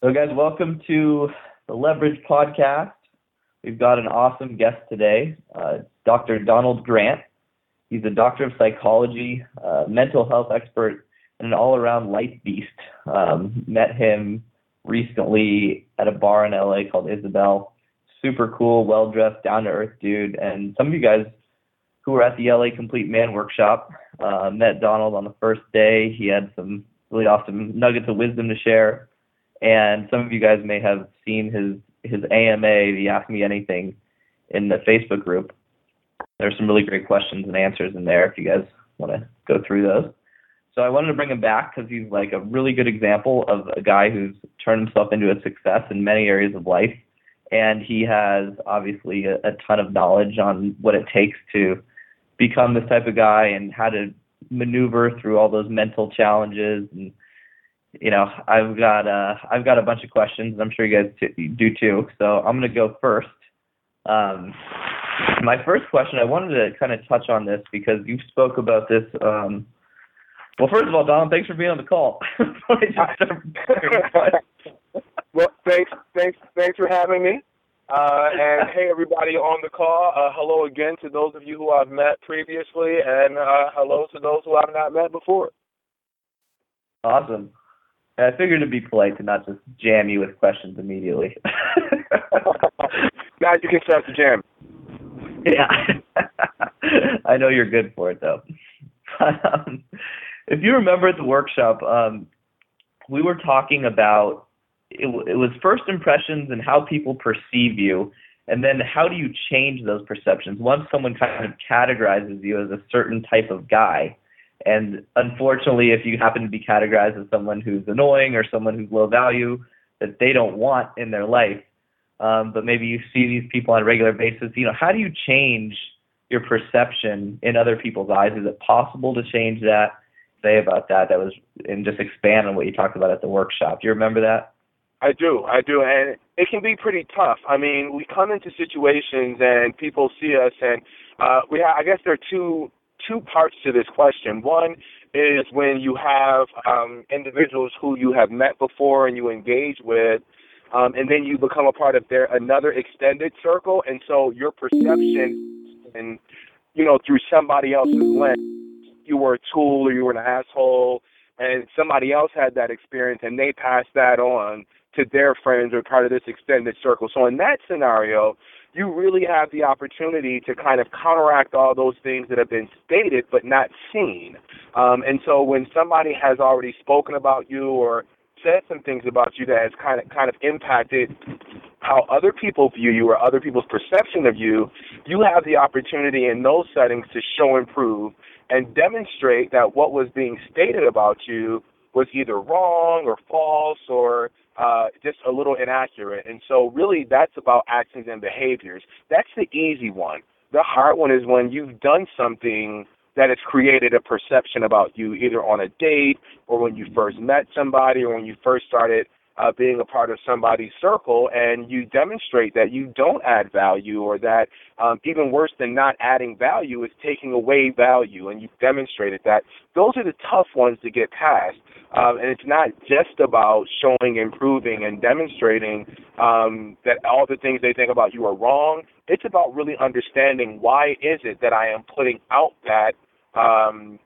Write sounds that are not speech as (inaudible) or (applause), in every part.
So, guys, welcome to the Leverage Podcast. We've got an awesome guest today, uh, Dr. Donald Grant. He's a doctor of psychology, uh, mental health expert, and an all around life beast. Um, met him recently at a bar in LA called Isabel. Super cool, well dressed, down to earth dude. And some of you guys who were at the LA Complete Man workshop uh, met Donald on the first day. He had some really awesome nuggets of wisdom to share and some of you guys may have seen his his AMA, the Ask Me Anything, in the Facebook group. There's some really great questions and answers in there if you guys want to go through those. So I wanted to bring him back because he's like a really good example of a guy who's turned himself into a success in many areas of life, and he has obviously a, a ton of knowledge on what it takes to become this type of guy and how to maneuver through all those mental challenges and you know, I've got uh, I've got a bunch of questions, I'm sure you guys t- do too. So I'm going to go first. Um, my first question, I wanted to kind of touch on this because you spoke about this. Um, well, first of all, Don, thanks for being on the call. (laughs) (laughs) well, thanks, thanks, thanks for having me. Uh, and hey, everybody on the call. Uh, hello again to those of you who I've met previously, and uh, hello to those who I've not met before. Awesome. I figured it'd be polite to not just jam you with questions immediately. (laughs) now you can start the jam. Yeah. (laughs) I know you're good for it though. um, if you remember at the workshop, um, we were talking about it, it was first impressions and how people perceive you, and then how do you change those perceptions once someone kind of categorizes you as a certain type of guy and unfortunately, if you happen to be categorized as someone who's annoying or someone who's low value that they don't want in their life, um, but maybe you see these people on a regular basis, you know, how do you change your perception in other people's eyes? Is it possible to change that? Say about that. That was and just expand on what you talked about at the workshop. Do you remember that? I do, I do, and it can be pretty tough. I mean, we come into situations and people see us, and uh, we have, I guess there are two two parts to this question. One is when you have um, individuals who you have met before and you engage with, um, and then you become a part of their another extended circle, and so your perception and you know through somebody else's lens, you were a tool or you were an asshole, and somebody else had that experience and they passed that on to their friends or part of this extended circle. So in that scenario, you really have the opportunity to kind of counteract all those things that have been stated but not seen. Um, and so when somebody has already spoken about you or said some things about you that has kind of kind of impacted how other people view you or other people's perception of you, you have the opportunity in those settings to show and prove and demonstrate that what was being stated about you was either wrong or false or uh, just a little inaccurate. And so, really, that's about actions and behaviors. That's the easy one. The hard one is when you've done something that has created a perception about you, either on a date or when you first met somebody or when you first started uh, being a part of somebody's circle and you demonstrate that you don't add value or that um, even worse than not adding value is taking away value and you've demonstrated that. Those are the tough ones to get past um, and it's not just about showing improving and demonstrating um, that all the things they think about you are wrong. It's about really understanding why is it that i am putting out that um,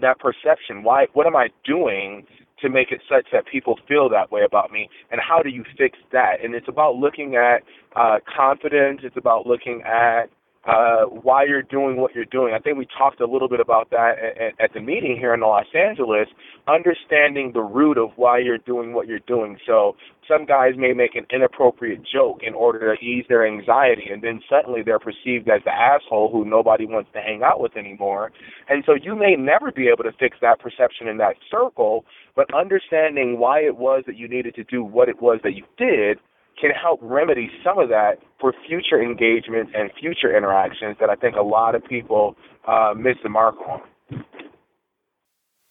that perception. Why what am i doing to make it such that people feel that way about me and how do you fix that and it's about looking at uh, confidence it's about looking at uh, why you're doing what you're doing. I think we talked a little bit about that at, at the meeting here in Los Angeles, understanding the root of why you're doing what you're doing. So some guys may make an inappropriate joke in order to ease their anxiety, and then suddenly they're perceived as the asshole who nobody wants to hang out with anymore. And so you may never be able to fix that perception in that circle, but understanding why it was that you needed to do what it was that you did can help remedy some of that for future engagements and future interactions that I think a lot of people uh, miss the mark on.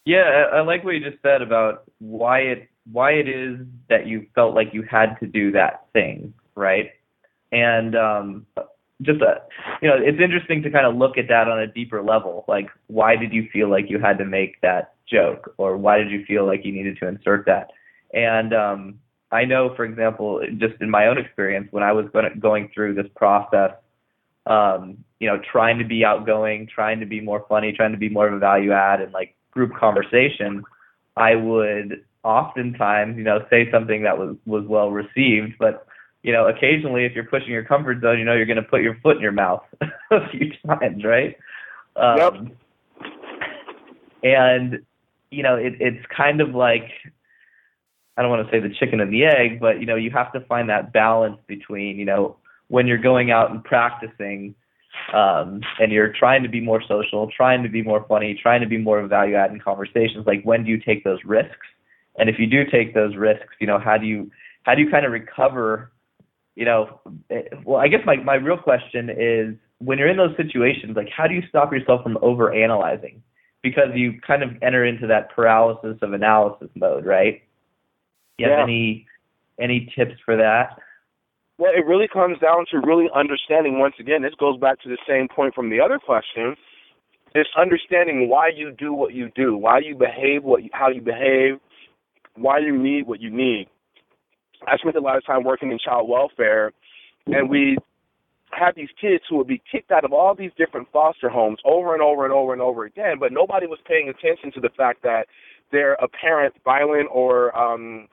Yeah, I like what you just said about why it why it is that you felt like you had to do that thing, right? And um, just a, you know, it's interesting to kind of look at that on a deeper level. Like, why did you feel like you had to make that joke, or why did you feel like you needed to insert that? And um, I know, for example, just in my own experience, when I was going through this process, um, you know, trying to be outgoing, trying to be more funny, trying to be more of a value add and like group conversation, I would oftentimes, you know, say something that was was well received, but you know, occasionally if you're pushing your comfort zone, you know you're going to put your foot in your mouth (laughs) a few times, right? Um, yep. And you know, it, it's kind of like I don't want to say the chicken and the egg, but you know, you have to find that balance between, you know, when you're going out and practicing um, and you're trying to be more social, trying to be more funny, trying to be more value add in conversations, like when do you take those risks? And if you do take those risks, you know, how do you how do you kind of recover? You know, eh, well, I guess my my real question is when you're in those situations, like how do you stop yourself from over analyzing? Because you kind of enter into that paralysis of analysis mode, right? You have yeah. any any tips for that? Well, it really comes down to really understanding. Once again, this goes back to the same point from the other question. It's understanding why you do what you do, why you behave what you, how you behave, why you need what you need. I spent a lot of time working in child welfare, and we had these kids who would be kicked out of all these different foster homes over and over and over and over again, but nobody was paying attention to the fact that their apparent violent or um,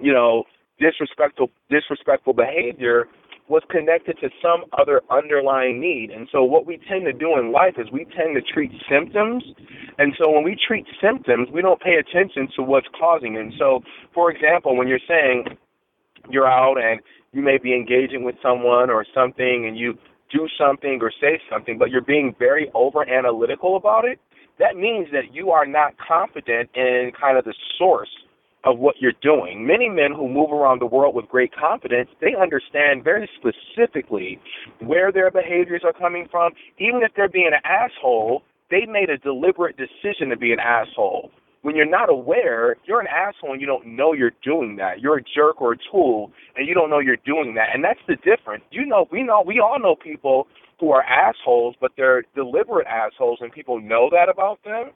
you know disrespectful disrespectful behavior was connected to some other underlying need. And so what we tend to do in life is we tend to treat symptoms. And so when we treat symptoms, we don't pay attention to what's causing. And so, for example, when you're saying you're out and you may be engaging with someone or something and you do something or say something, but you're being very over analytical about it, that means that you are not confident in kind of the source of what you're doing. Many men who move around the world with great confidence, they understand very specifically where their behaviors are coming from. Even if they're being an asshole, they made a deliberate decision to be an asshole. When you're not aware, you're an asshole and you don't know you're doing that. You're a jerk or a tool and you don't know you're doing that. And that's the difference. You know, we know, we all know people who are assholes, but they're deliberate assholes and people know that about them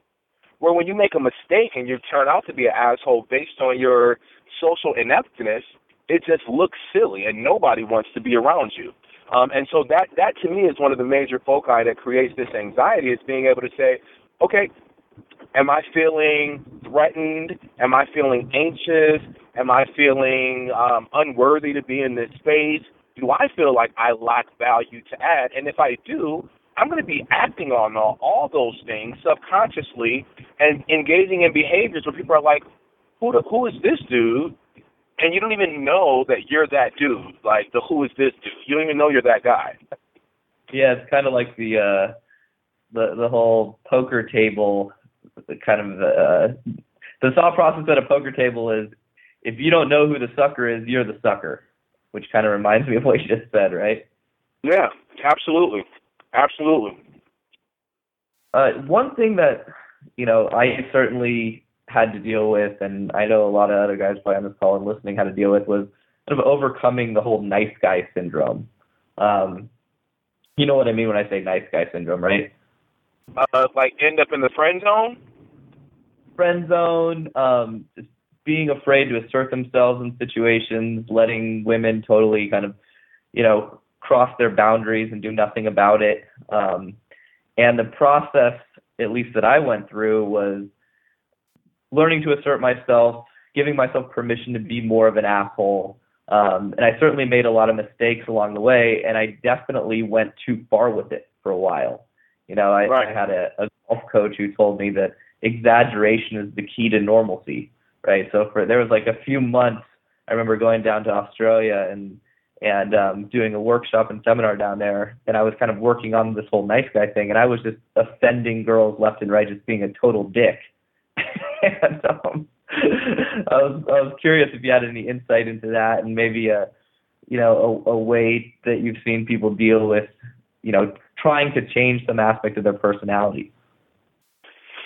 where when you make a mistake and you turn out to be an asshole based on your social ineptness, it just looks silly and nobody wants to be around you. Um, and so that that to me is one of the major foci that creates this anxiety is being able to say, okay, am I feeling threatened? Am I feeling anxious? Am I feeling um, unworthy to be in this space? Do I feel like I lack value to add? And if I do, I'm going to be acting on all, all those things subconsciously and engaging in behaviors where people are like, who, the, who is this dude? And you don't even know that you're that dude. Like the who is this dude? You don't even know you're that guy. Yeah, it's kind of like the uh, the the whole poker table kind of uh, the thought process at a poker table is if you don't know who the sucker is, you're the sucker, which kind of reminds me of what you just said, right? Yeah, absolutely. Absolutely. Uh, one thing that you know I certainly had to deal with, and I know a lot of other guys probably on this call and listening had to deal with, was sort of overcoming the whole nice guy syndrome. Um, you know what I mean when I say nice guy syndrome, right? Uh, like end up in the friend zone. Friend zone. Um, being afraid to assert themselves in situations, letting women totally kind of, you know, cross their boundaries and do nothing about it. Um, and the process, at least that I went through, was learning to assert myself, giving myself permission to be more of an asshole. Um, and I certainly made a lot of mistakes along the way, and I definitely went too far with it for a while. You know, I, right. I had a, a golf coach who told me that exaggeration is the key to normalcy, right? So for there was like a few months, I remember going down to Australia and and um, doing a workshop and seminar down there. And I was kind of working on this whole nice guy thing, and I was just offending girls left and right, just being a total dick. (laughs) and um, I was I was curious if you had any insight into that, and maybe a you know a, a way that you've seen people deal with you know trying to change some aspect of their personality.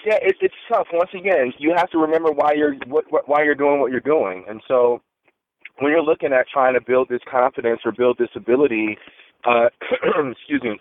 Yeah, it's it's tough. Once again, you have to remember why you're what, what why you're doing what you're doing, and so when you're looking at trying to build this confidence or build this ability, uh, (clears throat) excuse me,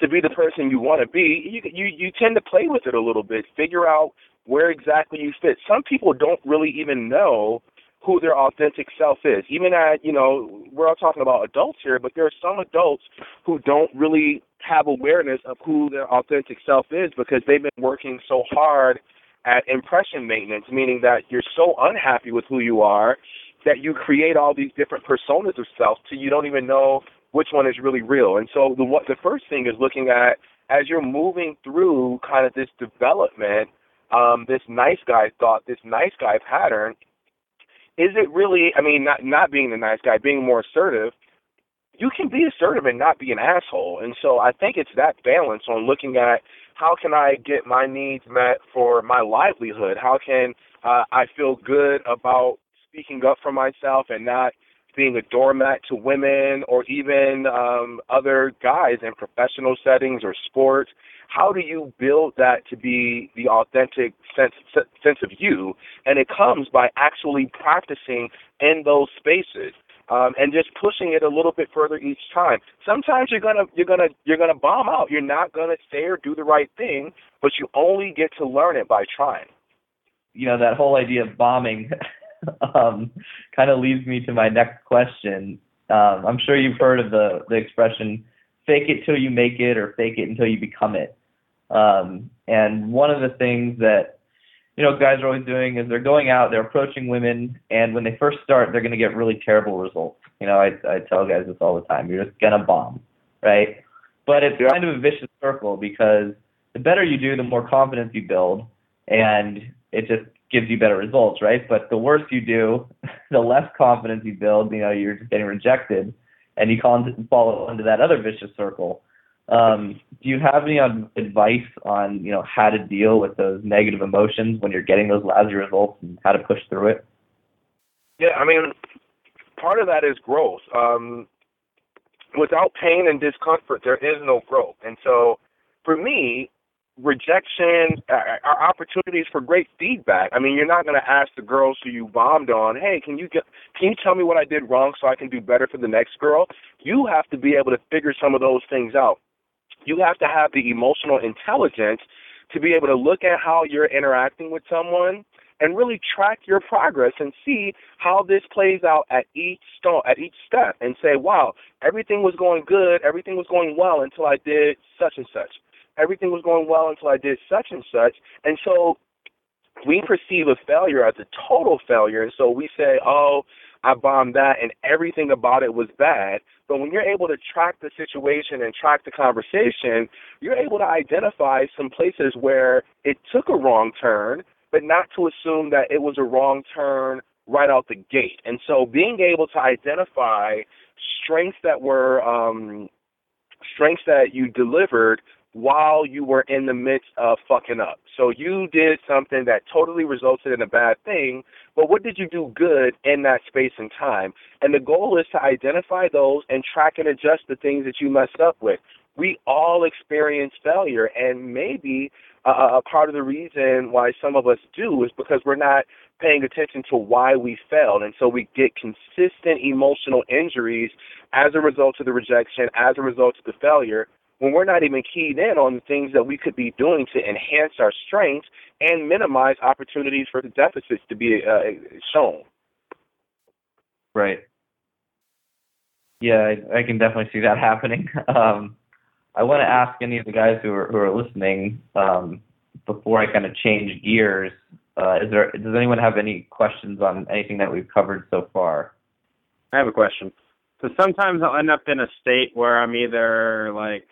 to be the person you want to be, you, you you tend to play with it a little bit, figure out where exactly you fit. Some people don't really even know who their authentic self is. Even at, you know, we're all talking about adults here, but there are some adults who don't really have awareness of who their authentic self is because they've been working so hard at impression maintenance, meaning that you're so unhappy with who you are that you create all these different personas of self till you don't even know which one is really real. And so the what the first thing is looking at as you're moving through kind of this development, um, this nice guy thought, this nice guy pattern, is it really I mean not not being the nice guy, being more assertive, you can be assertive and not be an asshole. And so I think it's that balance on looking at how can I get my needs met for my livelihood? How can uh, I feel good about speaking up for myself and not being a doormat to women or even um, other guys in professional settings or sports? How do you build that to be the authentic sense sense of you? And it comes by actually practicing in those spaces um, and just pushing it a little bit further each time. Sometimes you're gonna you're gonna you're gonna bomb out. You're not gonna say or do the right thing, but you only get to learn it by trying. You know that whole idea of bombing (laughs) (laughs) um, kind of leads me to my next question. Um, I'm sure you've heard of the the expression "fake it till you make it" or "fake it until you become it." Um, and one of the things that you know guys are always doing is they're going out, they're approaching women, and when they first start, they're going to get really terrible results. You know, I I tell guys this all the time. You're just gonna bomb, right? But it's kind of a vicious circle because the better you do, the more confidence you build, and it just gives you better results, right? But the worse you do, (laughs) the less confidence you build. You know, you're just getting rejected, and you fall into that other vicious circle. Um, do you have any advice on you know how to deal with those negative emotions when you're getting those lousy results and how to push through it? Yeah, I mean, part of that is growth. Um, without pain and discomfort, there is no growth. And so, for me, rejection are opportunities for great feedback. I mean, you're not going to ask the girls who you bombed on, "Hey, can you get can you tell me what I did wrong so I can do better for the next girl?" You have to be able to figure some of those things out you have to have the emotional intelligence to be able to look at how you're interacting with someone and really track your progress and see how this plays out at each step at each step and say, wow, everything was going good, everything was going well until I did such and such. Everything was going well until I did such and such. And so we perceive a failure as a total failure. And so we say, oh, I bombed that and everything about it was bad. But when you're able to track the situation and track the conversation, you're able to identify some places where it took a wrong turn, but not to assume that it was a wrong turn right out the gate. And so being able to identify strengths that were um, strengths that you delivered while you were in the midst of fucking up. So you did something that totally resulted in a bad thing, but what did you do good in that space and time? And the goal is to identify those and track and adjust the things that you messed up with. We all experience failure, and maybe uh, a part of the reason why some of us do is because we're not paying attention to why we failed. And so we get consistent emotional injuries as a result of the rejection, as a result of the failure, when we're not even keyed in on the things that we could be doing to enhance our strengths and minimize opportunities for the deficits to be uh, shown. Right. Yeah, I, I, can definitely see that (laughs) happening. Um, I want to ask any of the guys who are who are listening um, before I kind of change gears. Uh, is there does anyone have any questions on anything that we've covered so far? I have a question. So sometimes I'll end up in a state where I'm either like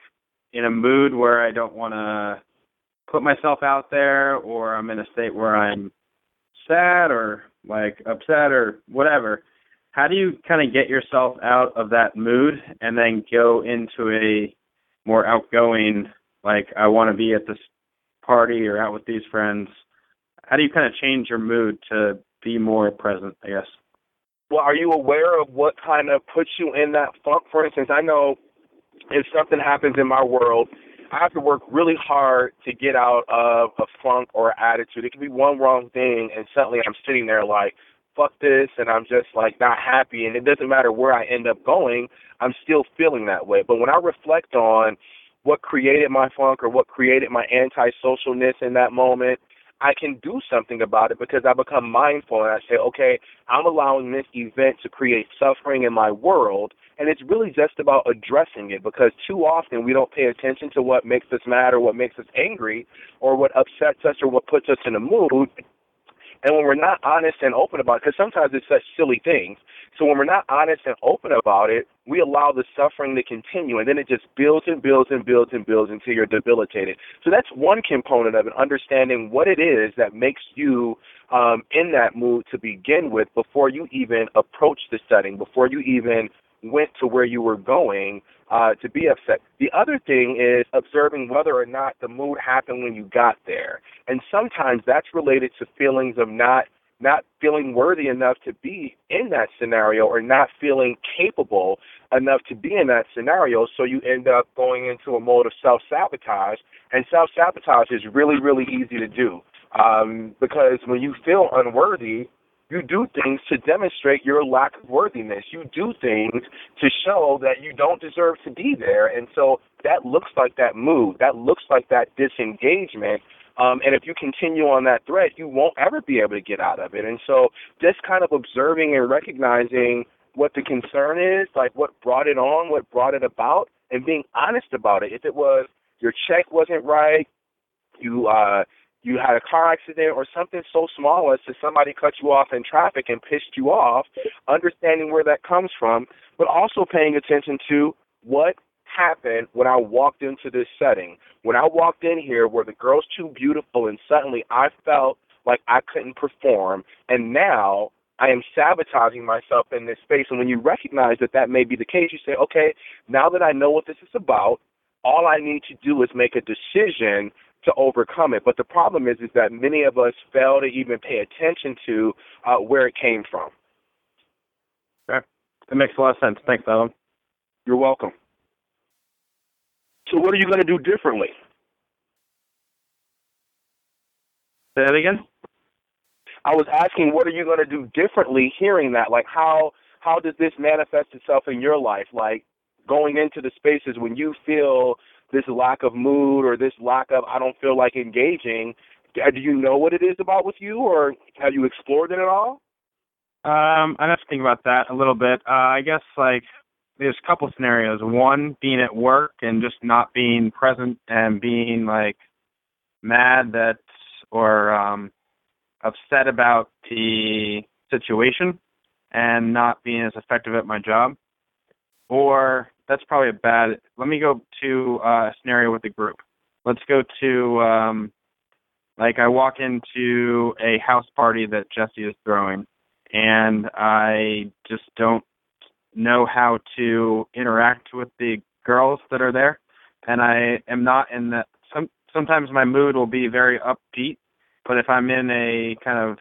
in a mood where I don't want to put myself out there, or I'm in a state where I'm sad or like upset or whatever. How do you kind of get yourself out of that mood and then go into a more outgoing, like I want to be at this party or out with these friends? How do you kind of change your mood to be more present? I guess. Well, are you aware of what kind of puts you in that funk? For instance, I know if something happens in my world, I have to work really hard to get out of a funk or attitude. It could be one wrong thing, and suddenly I'm sitting there like, fuck this, and I'm just like not happy. And it doesn't matter where I end up going, I'm still feeling that way. But when I reflect on what created my funk or what created my antisocialness in that moment, I can do something about it because I become mindful and I say, okay, I'm allowing this event to create suffering in my world. And it's really just about addressing it because too often we don't pay attention to what makes us mad or what makes us angry or what upsets us or what puts us in a mood. And when we're not honest and open about it, because sometimes it's such silly things. So when we're not honest and open about it, we allow the suffering to continue, and then it just builds and builds and builds and builds until you're debilitated. So that's one component of it, understanding what it is that makes you um, in that mood to begin with before you even approach the setting, before you even went to where you were going uh, to be upset. The other thing is observing whether or not the mood happened when you got there, and sometimes that's related to feelings of not not feeling worthy enough to be in that scenario or not feeling capable enough to be in that scenario so you end up going into a mode of self sabotage and self sabotage is really really easy to do um, because when you feel unworthy you do things to demonstrate your lack of worthiness. You do things to show that you don't deserve to be there. And so that looks like that mood. That looks like that disengagement. Um, and if you continue on that thread, you won't ever be able to get out of it. And so just kind of observing and recognizing what the concern is, like what brought it on, what brought it about, and being honest about it. If it was your check wasn't right, you uh you had a car accident or something so small as to somebody cut you off in traffic and pissed you off, understanding where that comes from, but also paying attention to what happened when I walked into this setting. When I walked in here, were the girls too beautiful, and suddenly I felt like I couldn't perform, and now I am sabotaging myself in this space. And when you recognize that that may be the case, you say, okay, now that I know what this is about, all I need to do is make a decision to overcome it. But the problem is, is that many of us fail to even pay attention to uh, where it came from. Okay, that makes a lot of sense. Thanks, Adam. You're welcome. So, what are you going to do differently? Say that again. I was asking, what are you going to do differently? Hearing that, like, how how does this manifest itself in your life? Like, going into the spaces when you feel this lack of mood or this lack of I don't feel like engaging. Do you know what it is about with you, or have you explored it at all? Um, I have to think about that a little bit. Uh, I guess like there's a couple scenarios. One being at work and just not being present and being like mad that or um upset about the situation and not being as effective at my job. Or that's probably a bad. Let me go to uh, a scenario with a group. Let's go to um, like I walk into a house party that Jesse is throwing, and I just don't know how to interact with the girls that are there, and I am not in that. Some sometimes my mood will be very upbeat, but if I'm in a kind of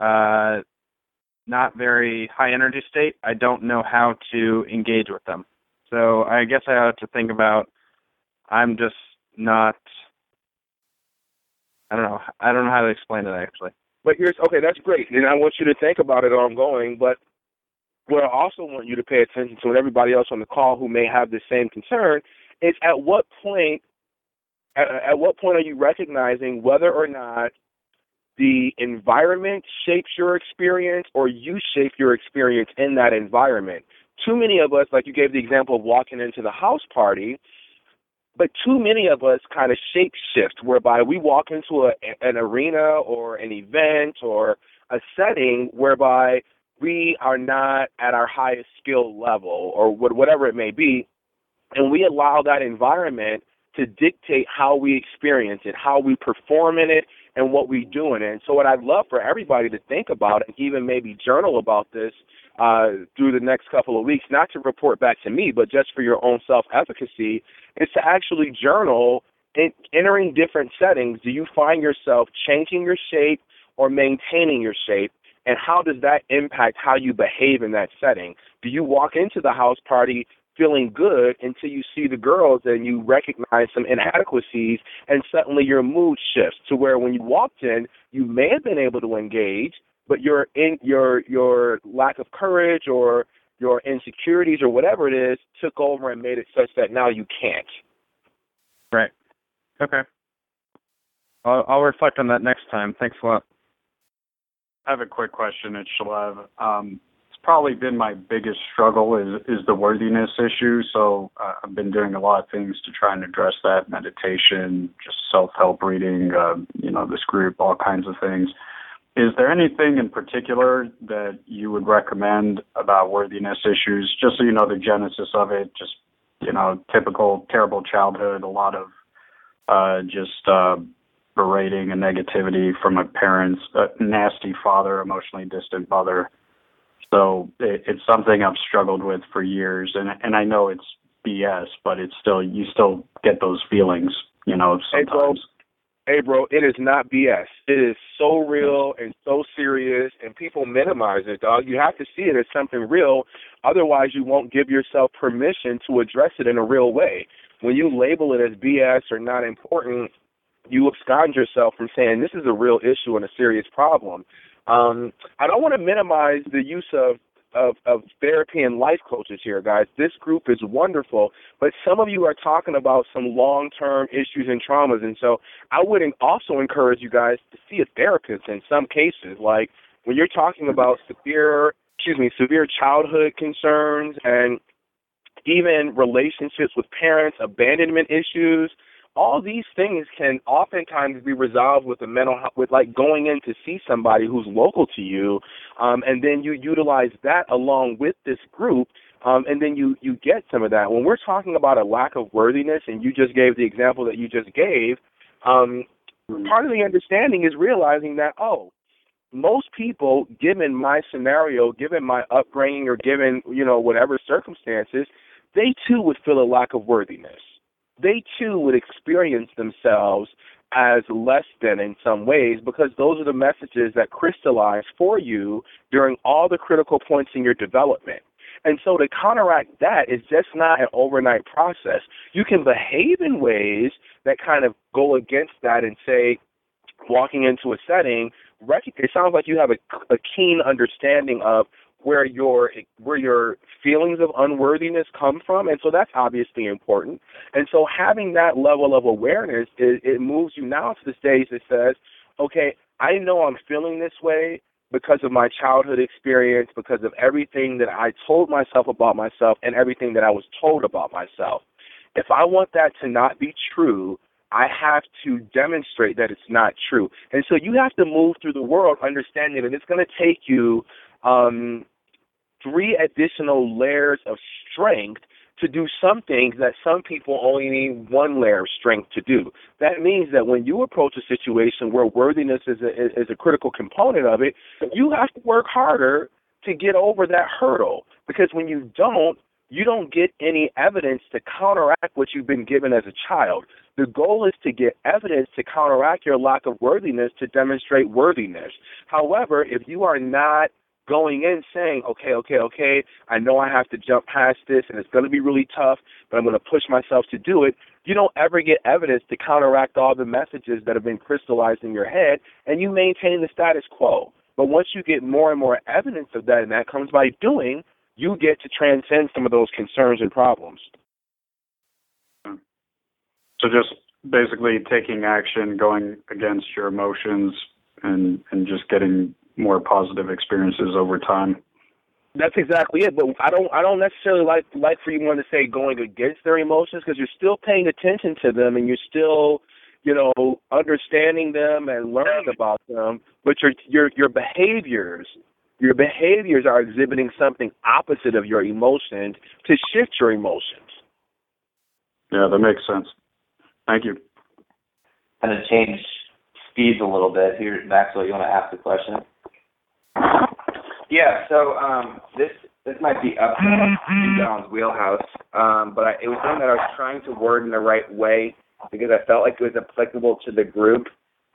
uh, not very high energy state, I don't know how to engage with them. So I guess I ought to think about I'm just not I don't know. I don't know how to explain it actually. But here's okay, that's great. And I want you to think about it ongoing, but what I also want you to pay attention to and everybody else on the call who may have the same concern is at what point at, at what point are you recognizing whether or not the environment shapes your experience or you shape your experience in that environment too many of us, like you gave the example of walking into the house party, but too many of us kind of shape shift whereby we walk into a, an arena or an event or a setting whereby we are not at our highest skill level or whatever it may be, and we allow that environment to dictate how we experience it, how we perform in it, and what we do in it. And so, what I'd love for everybody to think about and even maybe journal about this uh, through the next couple of weeks, not to report back to me, but just for your own self efficacy, is to actually journal in entering different settings. Do you find yourself changing your shape or maintaining your shape? And how does that impact how you behave in that setting? Do you walk into the house party feeling good until you see the girls and you recognize some inadequacies and suddenly your mood shifts to where when you walked in, you may have been able to engage, but your in your your lack of courage or your insecurities or whatever it is took over and made it such that now you can't. Right. Okay. I'll, I'll reflect on that next time. Thanks a lot. I have a quick question. It's Shalev. Um, it's probably been my biggest struggle is is the worthiness issue. So uh, I've been doing a lot of things to try and address that: meditation, just self help reading, uh, you know, this group, all kinds of things. Is there anything in particular that you would recommend about worthiness issues? Just so you know the genesis of it. Just you know, typical terrible childhood, a lot of uh, just uh, berating and negativity from my parents, a nasty father, emotionally distant mother. So it, it's something I've struggled with for years, and and I know it's BS, but it's still you still get those feelings, you know, sometimes. Hey, bro, it is not BS. It is so real and so serious, and people minimize it, dog. You have to see it as something real. Otherwise, you won't give yourself permission to address it in a real way. When you label it as BS or not important, you abscond yourself from saying this is a real issue and a serious problem. Um, I don't want to minimize the use of, of of therapy and life coaches here, guys. This group is wonderful, but some of you are talking about some long term issues and traumas, and so I would also encourage you guys to see a therapist in some cases. Like when you're talking about severe, excuse me, severe childhood concerns and even relationships with parents, abandonment issues all these things can oftentimes be resolved with a mental health, with like going in to see somebody who's local to you, um, and then you utilize that along with this group, um, and then you you get some of that. When we're talking about a lack of worthiness, and you just gave the example that you just gave, um, part of the understanding is realizing that oh, most people, given my scenario, given my upbringing, or given you know whatever circumstances, they too would feel a lack of worthiness they too would experience themselves as less than in some ways because those are the messages that crystallize for you during all the critical points in your development. And so to counteract that is just not an overnight process. You can behave in ways that kind of go against that and say, walking into a setting, it sounds like you have a, a keen understanding of where your where your feelings of unworthiness come from and so that's obviously important and so having that level of awareness it, it moves you now to the stage that says okay i know i'm feeling this way because of my childhood experience because of everything that i told myself about myself and everything that i was told about myself if i want that to not be true I have to demonstrate that it's not true. And so you have to move through the world understanding that it's going to take you um, three additional layers of strength to do some things that some people only need one layer of strength to do. That means that when you approach a situation where worthiness is a, is a critical component of it, you have to work harder to get over that hurdle. Because when you don't, you don't get any evidence to counteract what you've been given as a child. The goal is to get evidence to counteract your lack of worthiness to demonstrate worthiness. However, if you are not going in saying, okay, okay, okay, I know I have to jump past this and it's going to be really tough, but I'm going to push myself to do it, you don't ever get evidence to counteract all the messages that have been crystallized in your head and you maintain the status quo. But once you get more and more evidence of that, and that comes by doing, you get to transcend some of those concerns and problems. So just basically taking action, going against your emotions, and and just getting more positive experiences over time. That's exactly it. But I don't I don't necessarily like like for you to say going against their emotions because you're still paying attention to them and you're still you know understanding them and learning about them. But your your your behaviors your behaviors are exhibiting something opposite of your emotions to shift your emotions. Yeah, that makes sense. Thank you. Kind of change speeds a little bit here, Maxwell. You want to ask the question? Yeah, so um, this this might be up to John's wheelhouse, um, but I, it was something that I was trying to word in the right way because I felt like it was applicable to the group.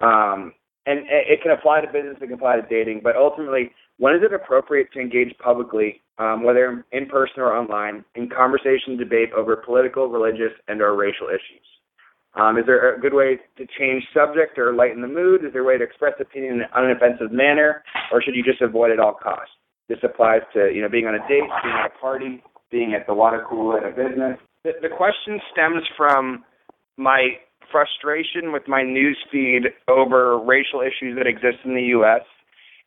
Um, and it, it can apply to business, it can apply to dating, but ultimately, when is it appropriate to engage publicly, um, whether in person or online, in conversation debate over political, religious, and or racial issues? Um, is there a good way to change subject or lighten the mood? Is there a way to express opinion in an unoffensive manner, or should you just avoid at all costs? This applies to you know being on a date, being at a party, being at the water cooler at a business. The, the question stems from my frustration with my news feed over racial issues that exist in the U.S.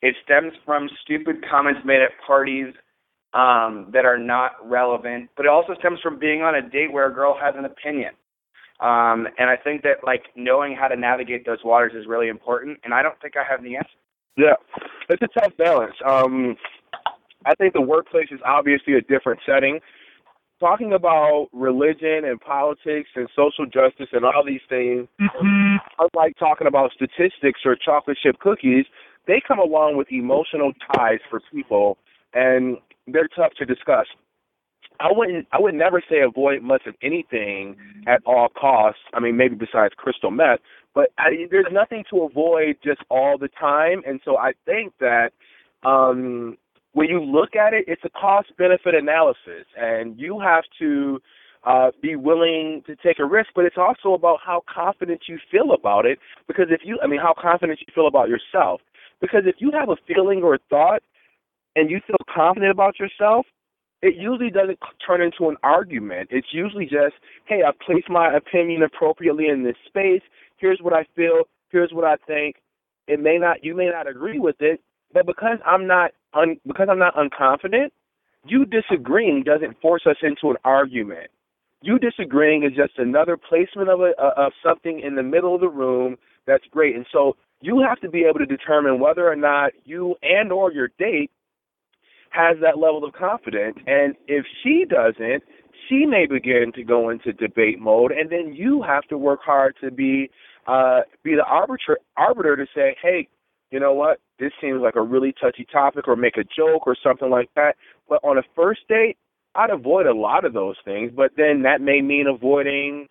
It stems from stupid comments made at parties um, that are not relevant, but it also stems from being on a date where a girl has an opinion. Um, and I think that like knowing how to navigate those waters is really important, and I don't think I have the answer. Yeah, it's a tough balance. Um, I think the workplace is obviously a different setting. Talking about religion and politics and social justice and all these things, mm-hmm. unlike talking about statistics or chocolate chip cookies, they come along with emotional ties for people, and they're tough to discuss. I wouldn't I would never say avoid much of anything at all costs. I mean, maybe besides crystal meth, but I, there's nothing to avoid just all the time. And so I think that um, when you look at it, it's a cost benefit analysis, and you have to uh, be willing to take a risk. But it's also about how confident you feel about it. Because if you, I mean, how confident you feel about yourself. Because if you have a feeling or a thought and you feel confident about yourself, it usually doesn't turn into an argument. It's usually just, hey, I've placed my opinion appropriately in this space. Here's what I feel. Here's what I think. It may not, you may not agree with it, but because I'm not, un, because I'm not unconfident, you disagreeing doesn't force us into an argument. You disagreeing is just another placement of a of something in the middle of the room that's great. And so you have to be able to determine whether or not you and or your date has that level of confidence. And if she doesn't, she may begin to go into debate mode, and then you have to work hard to be uh, be the arbiter arbiter to say, hey, you know what, this seems like a really touchy topic, or make a joke or something like that. But on a first date, I'd avoid a lot of those things, but then that may mean avoiding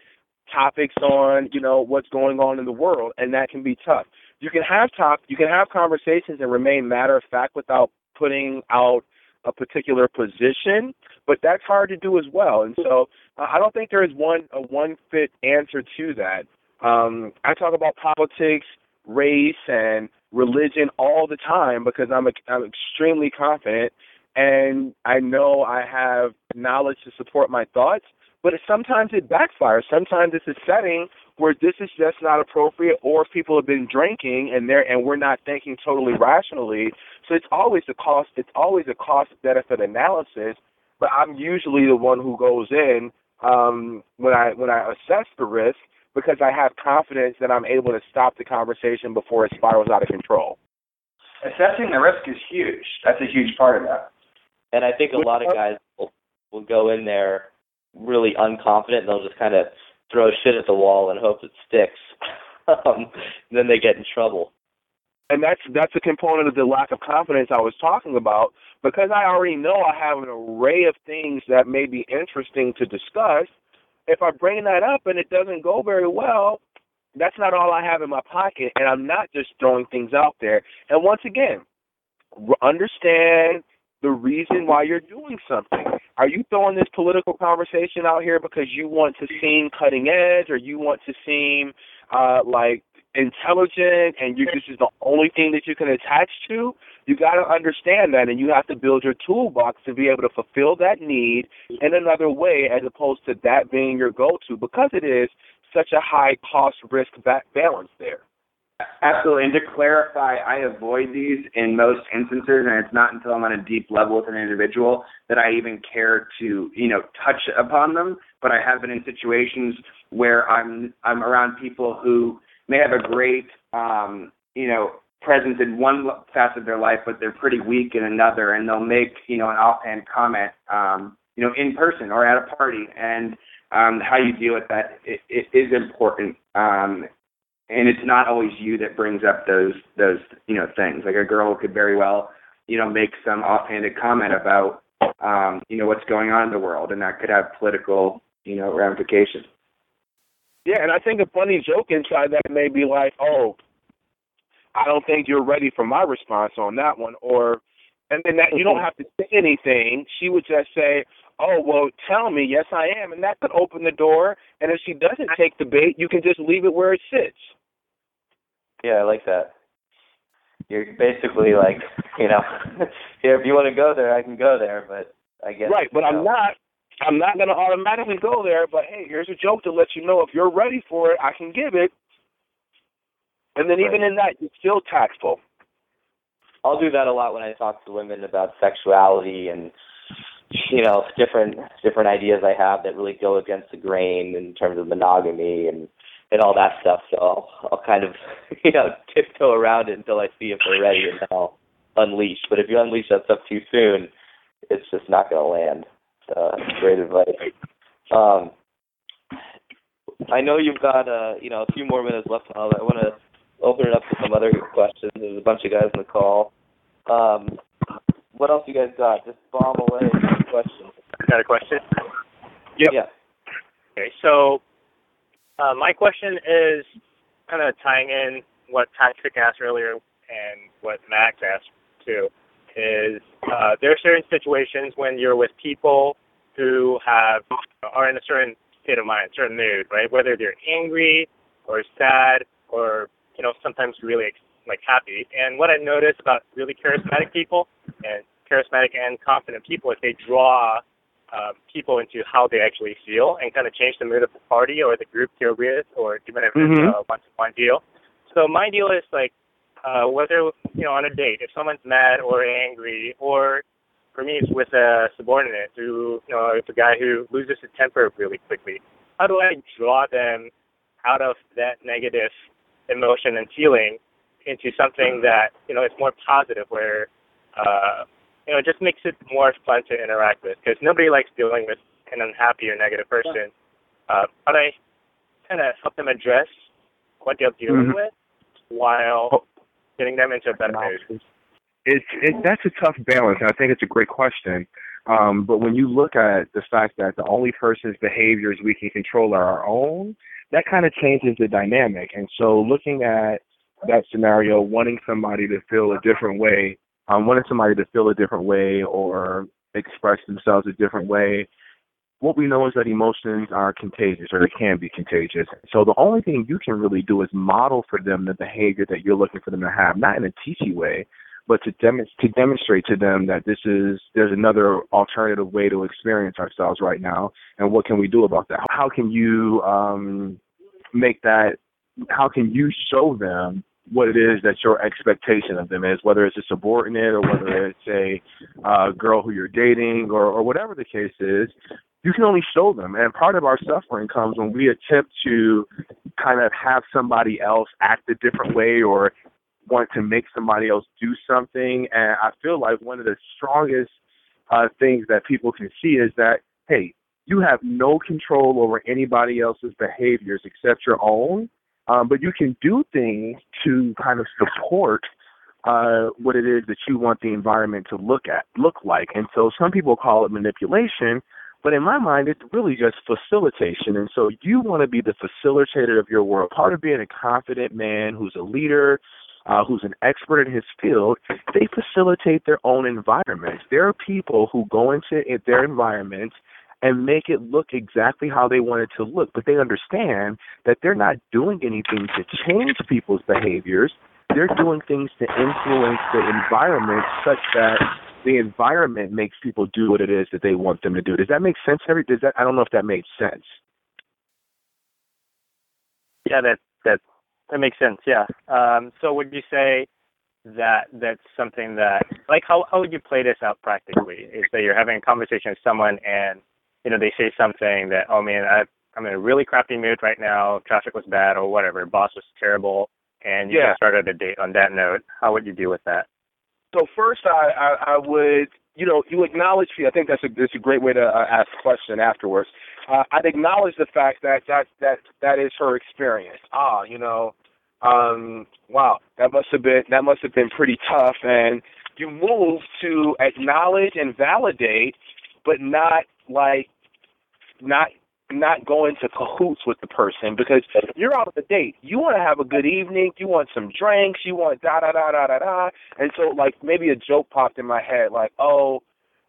topics on you know what's going on in the world, and that can be tough. You can have talk, you can have conversations and remain matter of fact without putting out a particular position, but that's hard to do as well. And so uh, I don't think there is one a one fit answer to that. Um, I talk about politics, race, and religion all the time because I'm I'm extremely confident and I know I have knowledge to support my thoughts. But it, sometimes it backfires. Sometimes it's a setting where this is just not appropriate, or people have been drinking and they're and we're not thinking totally rationally. So it's always a cost. It's always a cost benefit analysis. But I'm usually the one who goes in um, when I when I assess the risk because I have confidence that I'm able to stop the conversation before it spirals out of control. Assessing the risk is huge. That's a huge part of that. And I think a lot of guys will, will go in there really unconfident and they'll just kind of throw shit at the wall and hope it sticks. (laughs) um, then they get in trouble. And that's that's a component of the lack of confidence I was talking about because I already know I have an array of things that may be interesting to discuss. If I bring that up and it doesn't go very well, that's not all I have in my pocket, and I'm not just throwing things out there. And once again, understand the reason why you're doing something. Are you throwing this political conversation out here because you want to seem cutting edge or you want to seem uh like intelligent and you this is the only thing that you can attach to? You got to understand that and you have to build your toolbox to be able to fulfill that need in another way as opposed to that being your go-to because it is such a high cost risk balance there. Absolutely. And to clarify, I avoid these in most instances, and it's not until I'm on a deep level with an individual that I even care to, you know, touch upon them. But I have been in situations where I'm I'm around people who may have a great, um, you know, presence in one facet of their life, but they're pretty weak in another, and they'll make, you know, an offhand comment, um, you know, in person or at a party, and um, how you deal with that is important. Um, and it's not always you that brings up those those you know things. Like a girl could very well you know make some offhanded comment about um, you know what's going on in the world, and that could have political you know ramifications. Yeah, and I think a funny joke inside that may be like, oh, I don't think you're ready for my response on that one, or and then that you don't have to say anything. She would just say, oh well tell me yes i am and that could open the door and if she doesn't take the bait you can just leave it where it sits yeah, I like that. You're basically like, you know, (laughs) yeah, if you want to go there, I can go there, but I guess right. But I'm not. I'm not going to automatically go there, but hey, here's a joke to let you know if you're ready for it, I can give it. And then even in that, it's still tactful. I'll do that a lot when I talk to women about sexuality and you know different different ideas I have that really go against the grain in terms of monogamy and and all that stuff. So I'll, I'll kind of (laughs) you know tiptoe around it until I see if they're ready, and then I'll unleash. But if you unleash that stuff too soon, it's just not going to land. So great advice. Um, I know you've got uh, you know a few more minutes left. I want to open it up to some other questions. There's a bunch of guys on the call. Um, what else you guys got? Just bomb away. Questions. Got a question? Yep. Yeah. Okay, so uh, my question is kind of tying in what Patrick asked earlier and what Max asked too. Is uh, there are certain situations when you're with people who have are in a certain state of mind, certain mood, right? Whether they're angry or sad or you know sometimes really like happy. And what I notice about really charismatic people and charismatic and confident people is they draw um, people into how they actually feel and kind of change the mood of the party or the group they're with or even if Mhm. it's a one-to-one deal. So my deal is like uh, whether you know on a date, if someone's mad or angry, or for me it's with a subordinate who you know it's a guy who loses his temper really quickly. How do I draw them out of that negative emotion and feeling into something that you know is more positive, where uh, you know it just makes it more fun to interact with because nobody likes dealing with an unhappy or negative person. Uh, but I kind of help them address what they're dealing Mhm. with while getting them into a better mood. it's it, that's a tough balance. And I think it's a great question. Um, but when you look at the fact that the only person's behaviors we can control are our own, that kind of changes the dynamic. And so, looking at that scenario, wanting somebody to feel a different way, um, wanting somebody to feel a different way or express themselves a different way, what we know is that emotions are contagious or they can be contagious. So the only thing you can really do is model for them the behavior that you're looking for them to have, not in a teachy way, but to dem- to demonstrate to them that this is there's another alternative way to experience ourselves right now, and what can we do about that? How can you um, make that? How can you show them what it is that your expectation of them is, whether it's a subordinate or whether it's a uh, girl who you're dating or, or whatever the case is, you can only show them. And part of our suffering comes when we attempt to kind of have somebody else act a different way or want to make somebody else do something. And I feel like one of the strongest uh, things that people can see is that, hey, you have no control over anybody else's behaviors except your own. Um, but you can do things to kind of support uh, what it is that you want the environment to look at, look like. And so some people call it manipulation, but in my mind, it's really just facilitation. And so you want to be the facilitator of your world. Part of being a confident man who's a leader, uh, who's an expert in his field, they facilitate their own environments. There are people who go into their environments and make it look exactly how they want it to look, but they understand that they're not doing anything to change people's behaviors. They're doing things to influence the environment such that the environment makes people do what it is that they want them to do. Does that make sense? Every does that? I don't know if that made sense. Yeah, that that that makes sense. Yeah. Um, so would you say that that's something that like how how would you play this out practically? Is that you're having a conversation with someone and you know they say something that oh man I I'm in a really crappy mood right now. Traffic was bad or whatever. Boss was terrible, and you Yeah. just started a date on that note. How would you deal with that? So first, I, I, I would, you know, you acknowledge. I think that's a that's a great way to uh, ask a question afterwards. Uh, I'd acknowledge the fact that that that that is her experience. Ah, you know, um, wow, that must have been that must have been pretty tough. And you move to acknowledge and validate, but not like not not go into cahoots with the person because you're out on a date. You want to have a good evening. You want some drinks. You want da da da da da da. And so like maybe a joke popped in my head like, oh,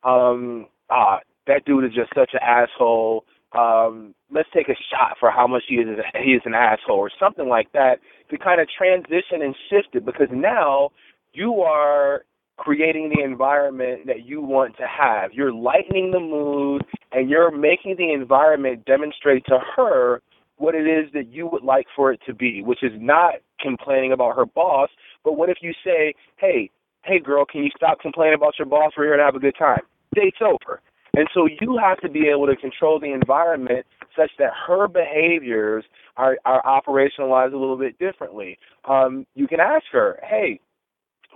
um, ah, that dude is just such an asshole. Um, let's take a shot for how much he is he is an asshole or something like that to kind of transition and shift it because now you are creating the environment that you want to have. You're lightening the mood and you're making the environment demonstrate to her what it is that you would like for it to be, which is not complaining about her boss, but what if you say, hey, hey girl, can you stop complaining about your boss? We're here to have a good time. Date's over. And so you have to be able to control the environment such that her behaviors are, are operationalized a little bit differently. Um, you can ask her, hey,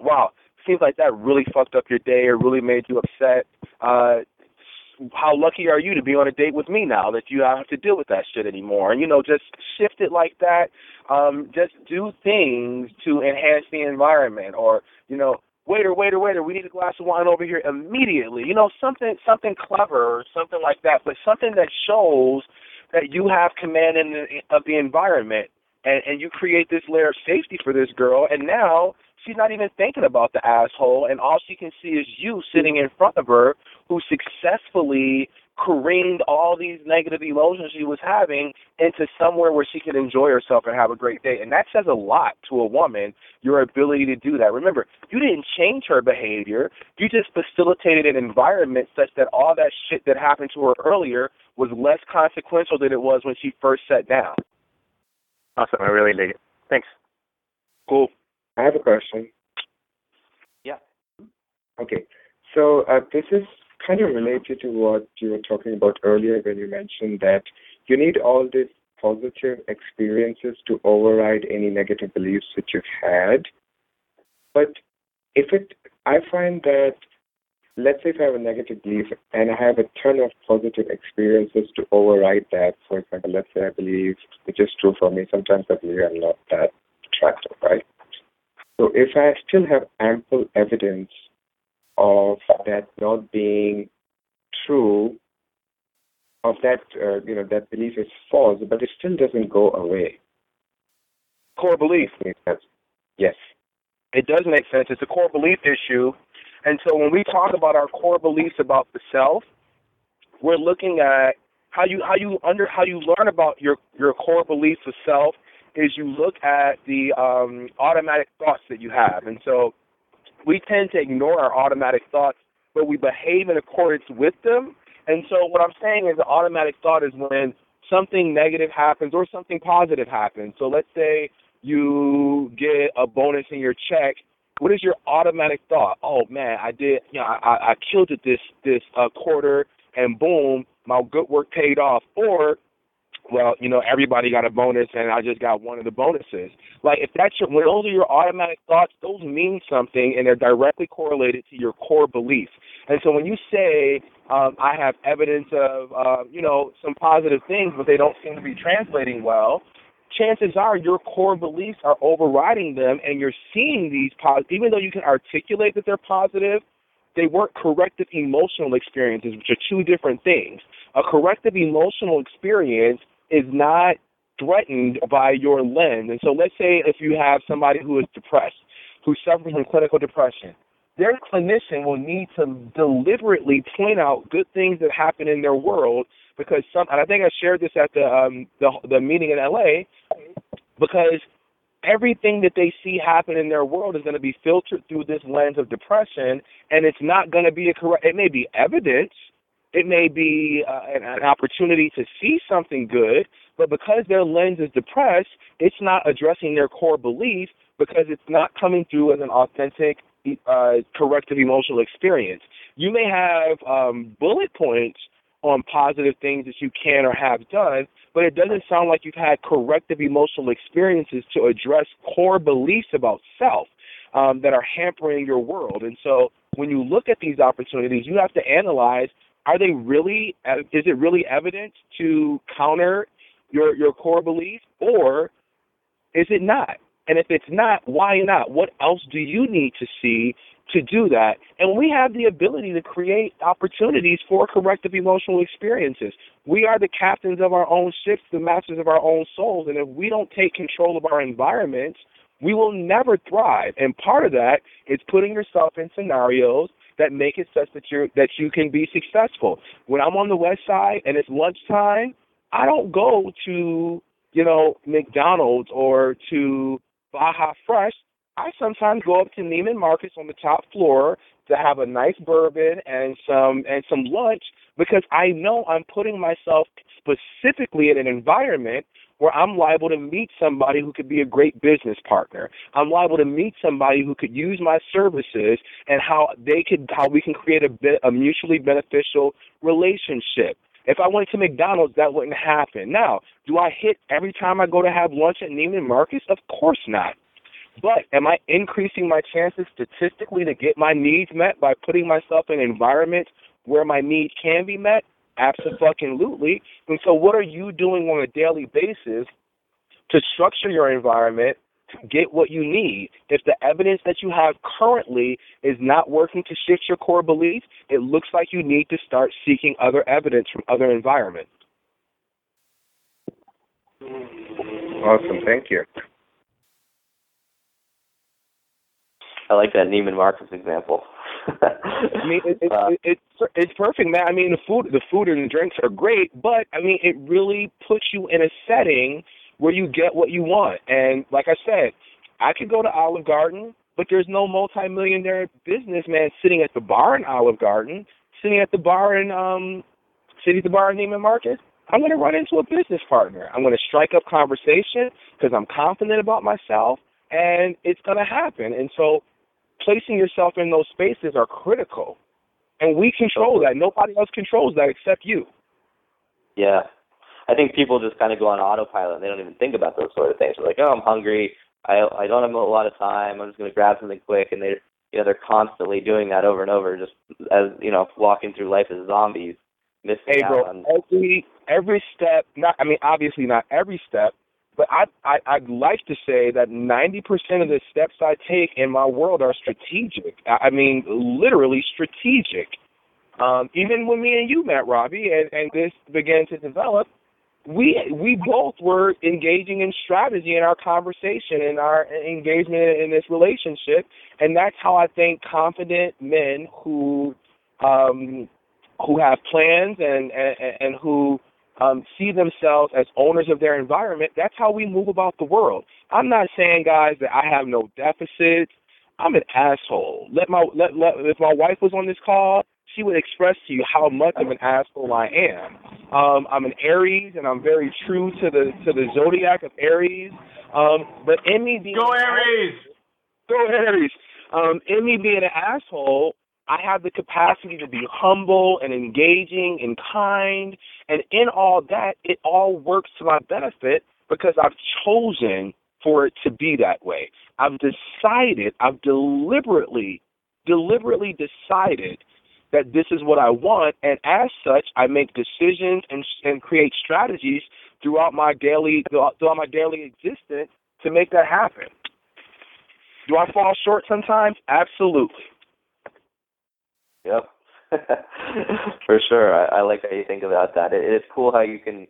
wow, seems like that really fucked up your day or really made you upset. Uh, how lucky are you to be on a date with me now that you don't have to deal with that shit anymore? And you know, just shift it like that. Um, just do things to enhance the environment, or you know, waiter, waiter, waiter, we need a glass of wine over here immediately. You know, something something clever or something like that, but something that shows that you have command in the, of the environment and, and you create this layer of safety for this girl and now she's not even thinking about the asshole and all she can see is you sitting in front of her who successfully careened all these negative emotions she was having into somewhere where she could enjoy herself and have a great day. And that says a lot to a woman, your ability to do that. Remember, you didn't change her behavior. You just facilitated an environment such that all that shit that happened to her earlier was less consequential than it was when she first sat down. Awesome. I really dig it. Thanks. Cool. I have a question. Yeah. Okay. So uh, this is kind of related to what you were talking about earlier when you mentioned that you need all these positive experiences to override any negative beliefs that you've had. But if it, I find that, let's say if I have a negative belief and I have a ton of positive experiences to override that, for example, let's say I believe, which is true for me, sometimes I believe I'm not that attractive, right? So if I still have ample evidence of that not being true, of that uh, you know that belief is false, but it still doesn't go away. Core belief. Makes sense. Yes. It does make sense. It's a core belief issue. And so when we talk about our core beliefs about the self, we're looking at how you how you under how you learn about your your core beliefs of self is you look at the um, automatic thoughts that you have. And so we tend to ignore our automatic thoughts, but we behave in accordance with them. And so what I'm saying is the automatic thought is when something negative happens or something positive happens. So let's say you get a bonus in your check. What is your automatic thought? Oh man, I did, you know, I, I killed it this this uh, quarter, and boom, my good work paid off. Or well, you know, everybody got a bonus and I just got one of the bonuses. Like if that's your when those are your automatic thoughts, those mean something and they're directly correlated to your core beliefs. And so when you say um, I have evidence of uh, you know some positive things, but they don't seem to be translating well, chances are your core beliefs are overriding them, and you're seeing these positive. Even though you can articulate that they're positive, they weren't corrective emotional experiences, which are two different things. A corrective emotional experience is not threatened by your lens. And so let's say if you have somebody who is depressed, who's suffering from clinical depression, their clinician will need to deliberately point out good things that happen in their world because some and I think I shared this at the um the the meeting in LA because everything that they see happen in their world is going to be filtered through this lens of depression and it's not going to be a correct it may be evidence it may be uh, an, an opportunity to see something good, but because their lens is depressed, it's not addressing their core belief because it's not coming through as an authentic, uh, corrective emotional experience. You may have um, bullet points on positive things that you can or have done, but it doesn't sound like you've had corrective emotional experiences to address core beliefs about self um, that are hampering your world. And so when you look at these opportunities, you have to analyze are they really uh, is it really evident to counter your your core belief or is it not? And if it's not why not? What else do you need to see to do that? And we have the ability to create opportunities for corrective emotional experiences. We are the captains of our own ships the masters of our own souls and if we don't take control of our environments we will never thrive. And part of that is putting yourself in scenarios that make it such that you that you can be successful. When I'm on the west side and it's lunchtime, I don't go to, you know, McDonald's or to Baja Fresh. I sometimes go up to Neiman Marcus on the top floor to have a nice bourbon and some and some lunch because I know I'm putting myself specifically in an environment where I'm liable to meet somebody who could be a great business partner. I'm liable to meet somebody who could use my services and how they could how we can create a bit a mutually beneficial relationship. If I went to McDonald's, that wouldn't happen. Now, do I hit every time I go to have lunch at Neiman Marcus? Of course not. But am I increasing my chances statistically to get my needs met by putting myself in environments where my needs can be met? Absolutely. And so, what are you doing on a daily basis to structure your environment to get what you need? If the evidence that you have currently is not working to shift your core beliefs, it looks like you need to start seeking other evidence from other environments. Awesome. Thank you. I like that Neiman Marcus example. (laughs) I mean, it, it, uh, it, it's it's perfect, man. I mean, the food, the food and the drinks are great, but I mean, it really puts you in a setting where you get what you want. And like I said, I could go to Olive Garden, but there's no multimillionaire businessman sitting at the bar in Olive Garden, sitting at the bar in um, sitting at the bar in Neiman Marcus. I'm going to run into a business partner. I'm going to strike up conversation because I'm confident about myself, and it's going to happen. And so placing yourself in those spaces are critical. And we control that. Nobody else controls that except you. Yeah. I think people just kind of go on autopilot and they don't even think about those sort of things. They're like, oh, I'm hungry. I I don't have a lot of time. I'm just going to grab something quick, and they you know they're constantly doing that over and over, just as you know walking through life as zombies, missing hey, bro, out on every every step. Not I mean obviously not every step, but I, I I'd like to say that 90% of the steps I take in my world are strategic. I mean, literally strategic. Um, even when me and you met, Robbie, and, and this began to develop, we we both were engaging in strategy in our conversation in our engagement in this relationship, and that's how I think confident men who um, who have plans and and, and who um, see themselves as owners of their environment, that's how we move about the world. I'm not saying, guys, that I have no deficits. I'm an asshole. Let my let, let if my wife was on this call, she would express to you how much of an asshole I am. Um, I'm an Aries, and I'm very true to the to the zodiac of Aries. Um, but in me being go Aries, go Aries. Um, in me being an asshole, I have the capacity to be humble and engaging and kind. And in all that, it all works to my benefit because I've chosen for it to be that way. I've decided, I've deliberately, deliberately decided that this is what I want. And as such, I make decisions and, and create strategies throughout my daily, throughout my daily existence to make that happen. Do I fall short sometimes? Absolutely. Yep. (laughs) For sure. I, I like how you think about that. It, it's cool how you can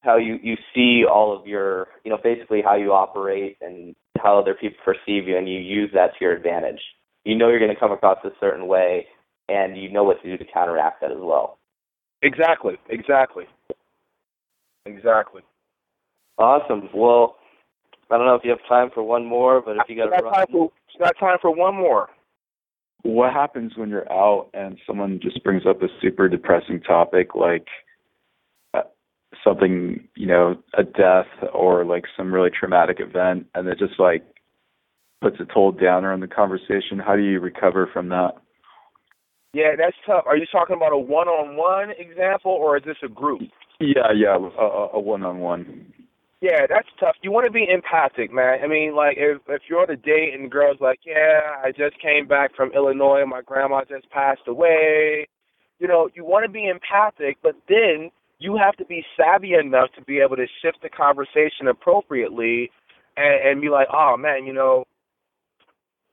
how you you see all of your you know basically how you operate and how other people perceive you and you use that to your advantage. You know you're going to come across a certain way and you know what to do to counteract that as well. Exactly. Exactly. Exactly. Awesome. Well, I don't know if you have time for one more, but if you got, got time for got time for one more what happens when you're out and someone just brings up a super depressing topic like uh, something you know a death or like some really traumatic event and it just like puts a toll downer on the conversation how do you recover from that? Yeah that's tough. Are you talking about a one-on-one example or is this a group? Yeah yeah a, a one-on-one yeah, that's tough. You want to be empathic, man. I mean, like if if you're on a date and the girl's like, "Yeah, I just came back from Illinois. My grandma just passed away." You know, you want to be empathic, but then you have to be savvy enough to be able to shift the conversation appropriately and, and be like, "Oh man, you know,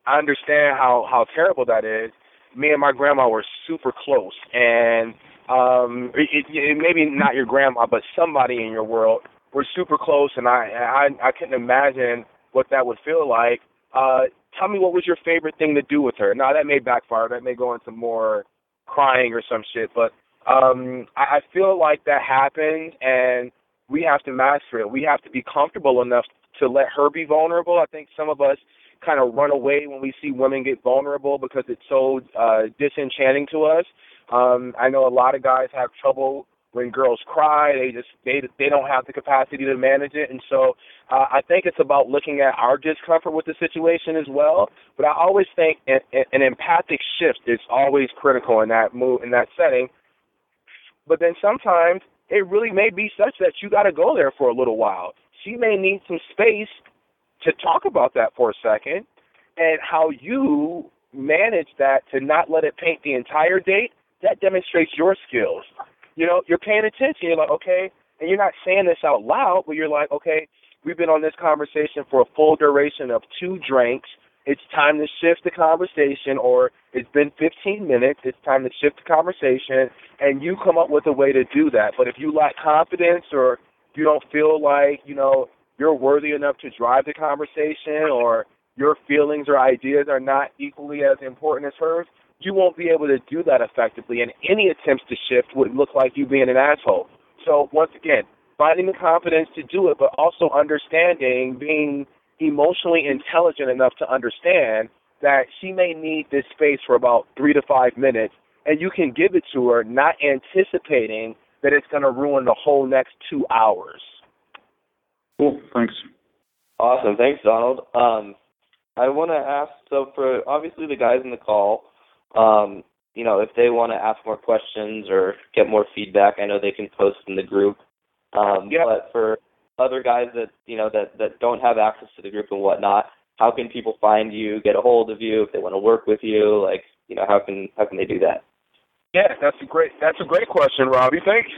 I understand how how terrible that is." Me and my grandma were super close, and um, it, it, maybe not your grandma, but somebody in your world we're super close, and I I I couldn't imagine what that would feel like. Uh, tell me what was your favorite thing to do with her? Now that may backfire. That may go into more crying or some shit. But um, I, I feel like that happened, and we have to master it. We have to be comfortable enough to let her be vulnerable. I think some of us kind of run away when we see women get vulnerable because it's so uh, disenchanting to us. Um, I know a lot of guys have trouble when girls cry. They just they they don't have the capacity to manage it, and so uh, I think it's about looking at our discomfort with the situation as well. But I always think an, an empathic shift is always critical in that move in that setting. But then sometimes it really may be such that you got to go there for a little while. She may need some space to talk about that for a second and how you manage that to not let it paint the entire date that demonstrates your skills you know you're paying attention. You're like okay and you're not saying this out loud but you're like okay we've been on this conversation for a full duration of two drinks. It's time to shift the conversation or it's been 15 minutes. It's time to shift the conversation and you come up with a way to do that. But if you lack confidence or you don't feel like you know you're worthy enough to drive the conversation or your feelings or ideas are not equally as important as hers, you won't be able to do that effectively. And any attempts to shift would look like you being an asshole. So once again, finding the confidence to do it, but also understanding, being emotionally intelligent enough to understand that she may need this space for about three to five minutes, and you can give it to her, not anticipating that it's going to ruin the whole next two hours. Cool. Thanks. Awesome. Thanks, Donald. Um, I want to ask. So, for obviously the guys in the call, um, you know, if they want to ask more questions or get more feedback, I know they can post in the group. Um, yep. But for other guys that you know that that don't have access to the group and whatnot, how can people find you, get a hold of you if they want to work with you? Like, you know, how can how can they do that? Yeah, that's a great that's a great question, Robbie. Thanks.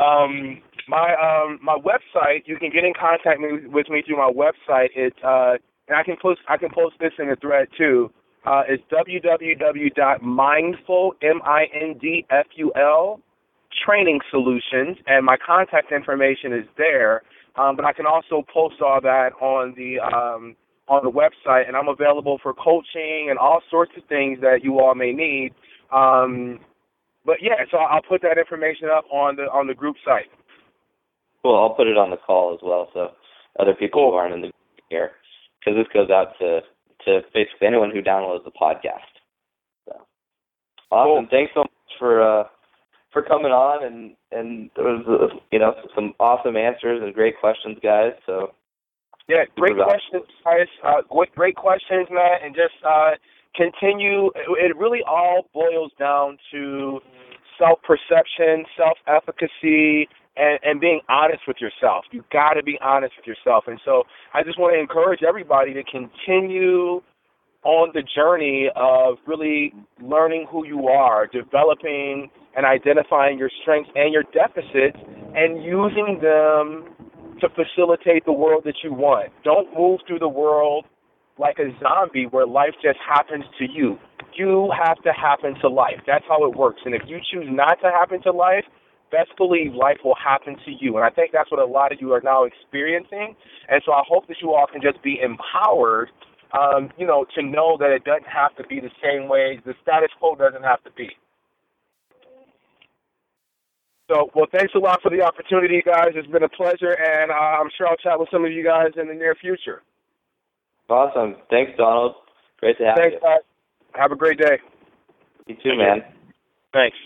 Um, my um my website, you can get in contact me, with me through my website. It's uh and I can post I can post this in a thread too. Uh, it's www.mindful m i n d f u l training solutions, and my contact information is there. Um, but I can also post all that on the um, on the website, and I'm available for coaching and all sorts of things that you all may need. Um, but yeah, so I'll put that information up on the on the group site. Cool. I'll put it on the call as well, so other people who aren't in the group here, because this goes out to to basically anyone who downloads the podcast. So awesome. Cool. Thanks so much for uh, for coming on, and and there was uh, you know some awesome answers and great questions, guys. So yeah, great questions, guys. Uh, great, great questions, Matt, and just uh, continue. It really all boils down to self-perception, self-efficacy, and, and being honest with yourself. You got to be honest with yourself. And so I just want to encourage everybody to continue on the journey of really learning who you are, developing and identifying your strengths and your deficits, and using them to facilitate the world that you want. Don't move through the world like a zombie where life just happens to you. You have to happen to life. That's how it works. And if you choose not to happen to life, best believe life will happen to you. And I think that's what a lot of you are now experiencing. And so I hope that you all can just be empowered, um, you know, to know that it doesn't have to be the same way. The status quo doesn't have to be. So, well, thanks a lot for the opportunity, guys. It's been a pleasure, and uh, I'm sure I'll chat with some of you guys in the near future. awesome. Thanks, Donald. Great to have Thanks, you. Thanks, guys. Have a great day. You too, man. Thanks.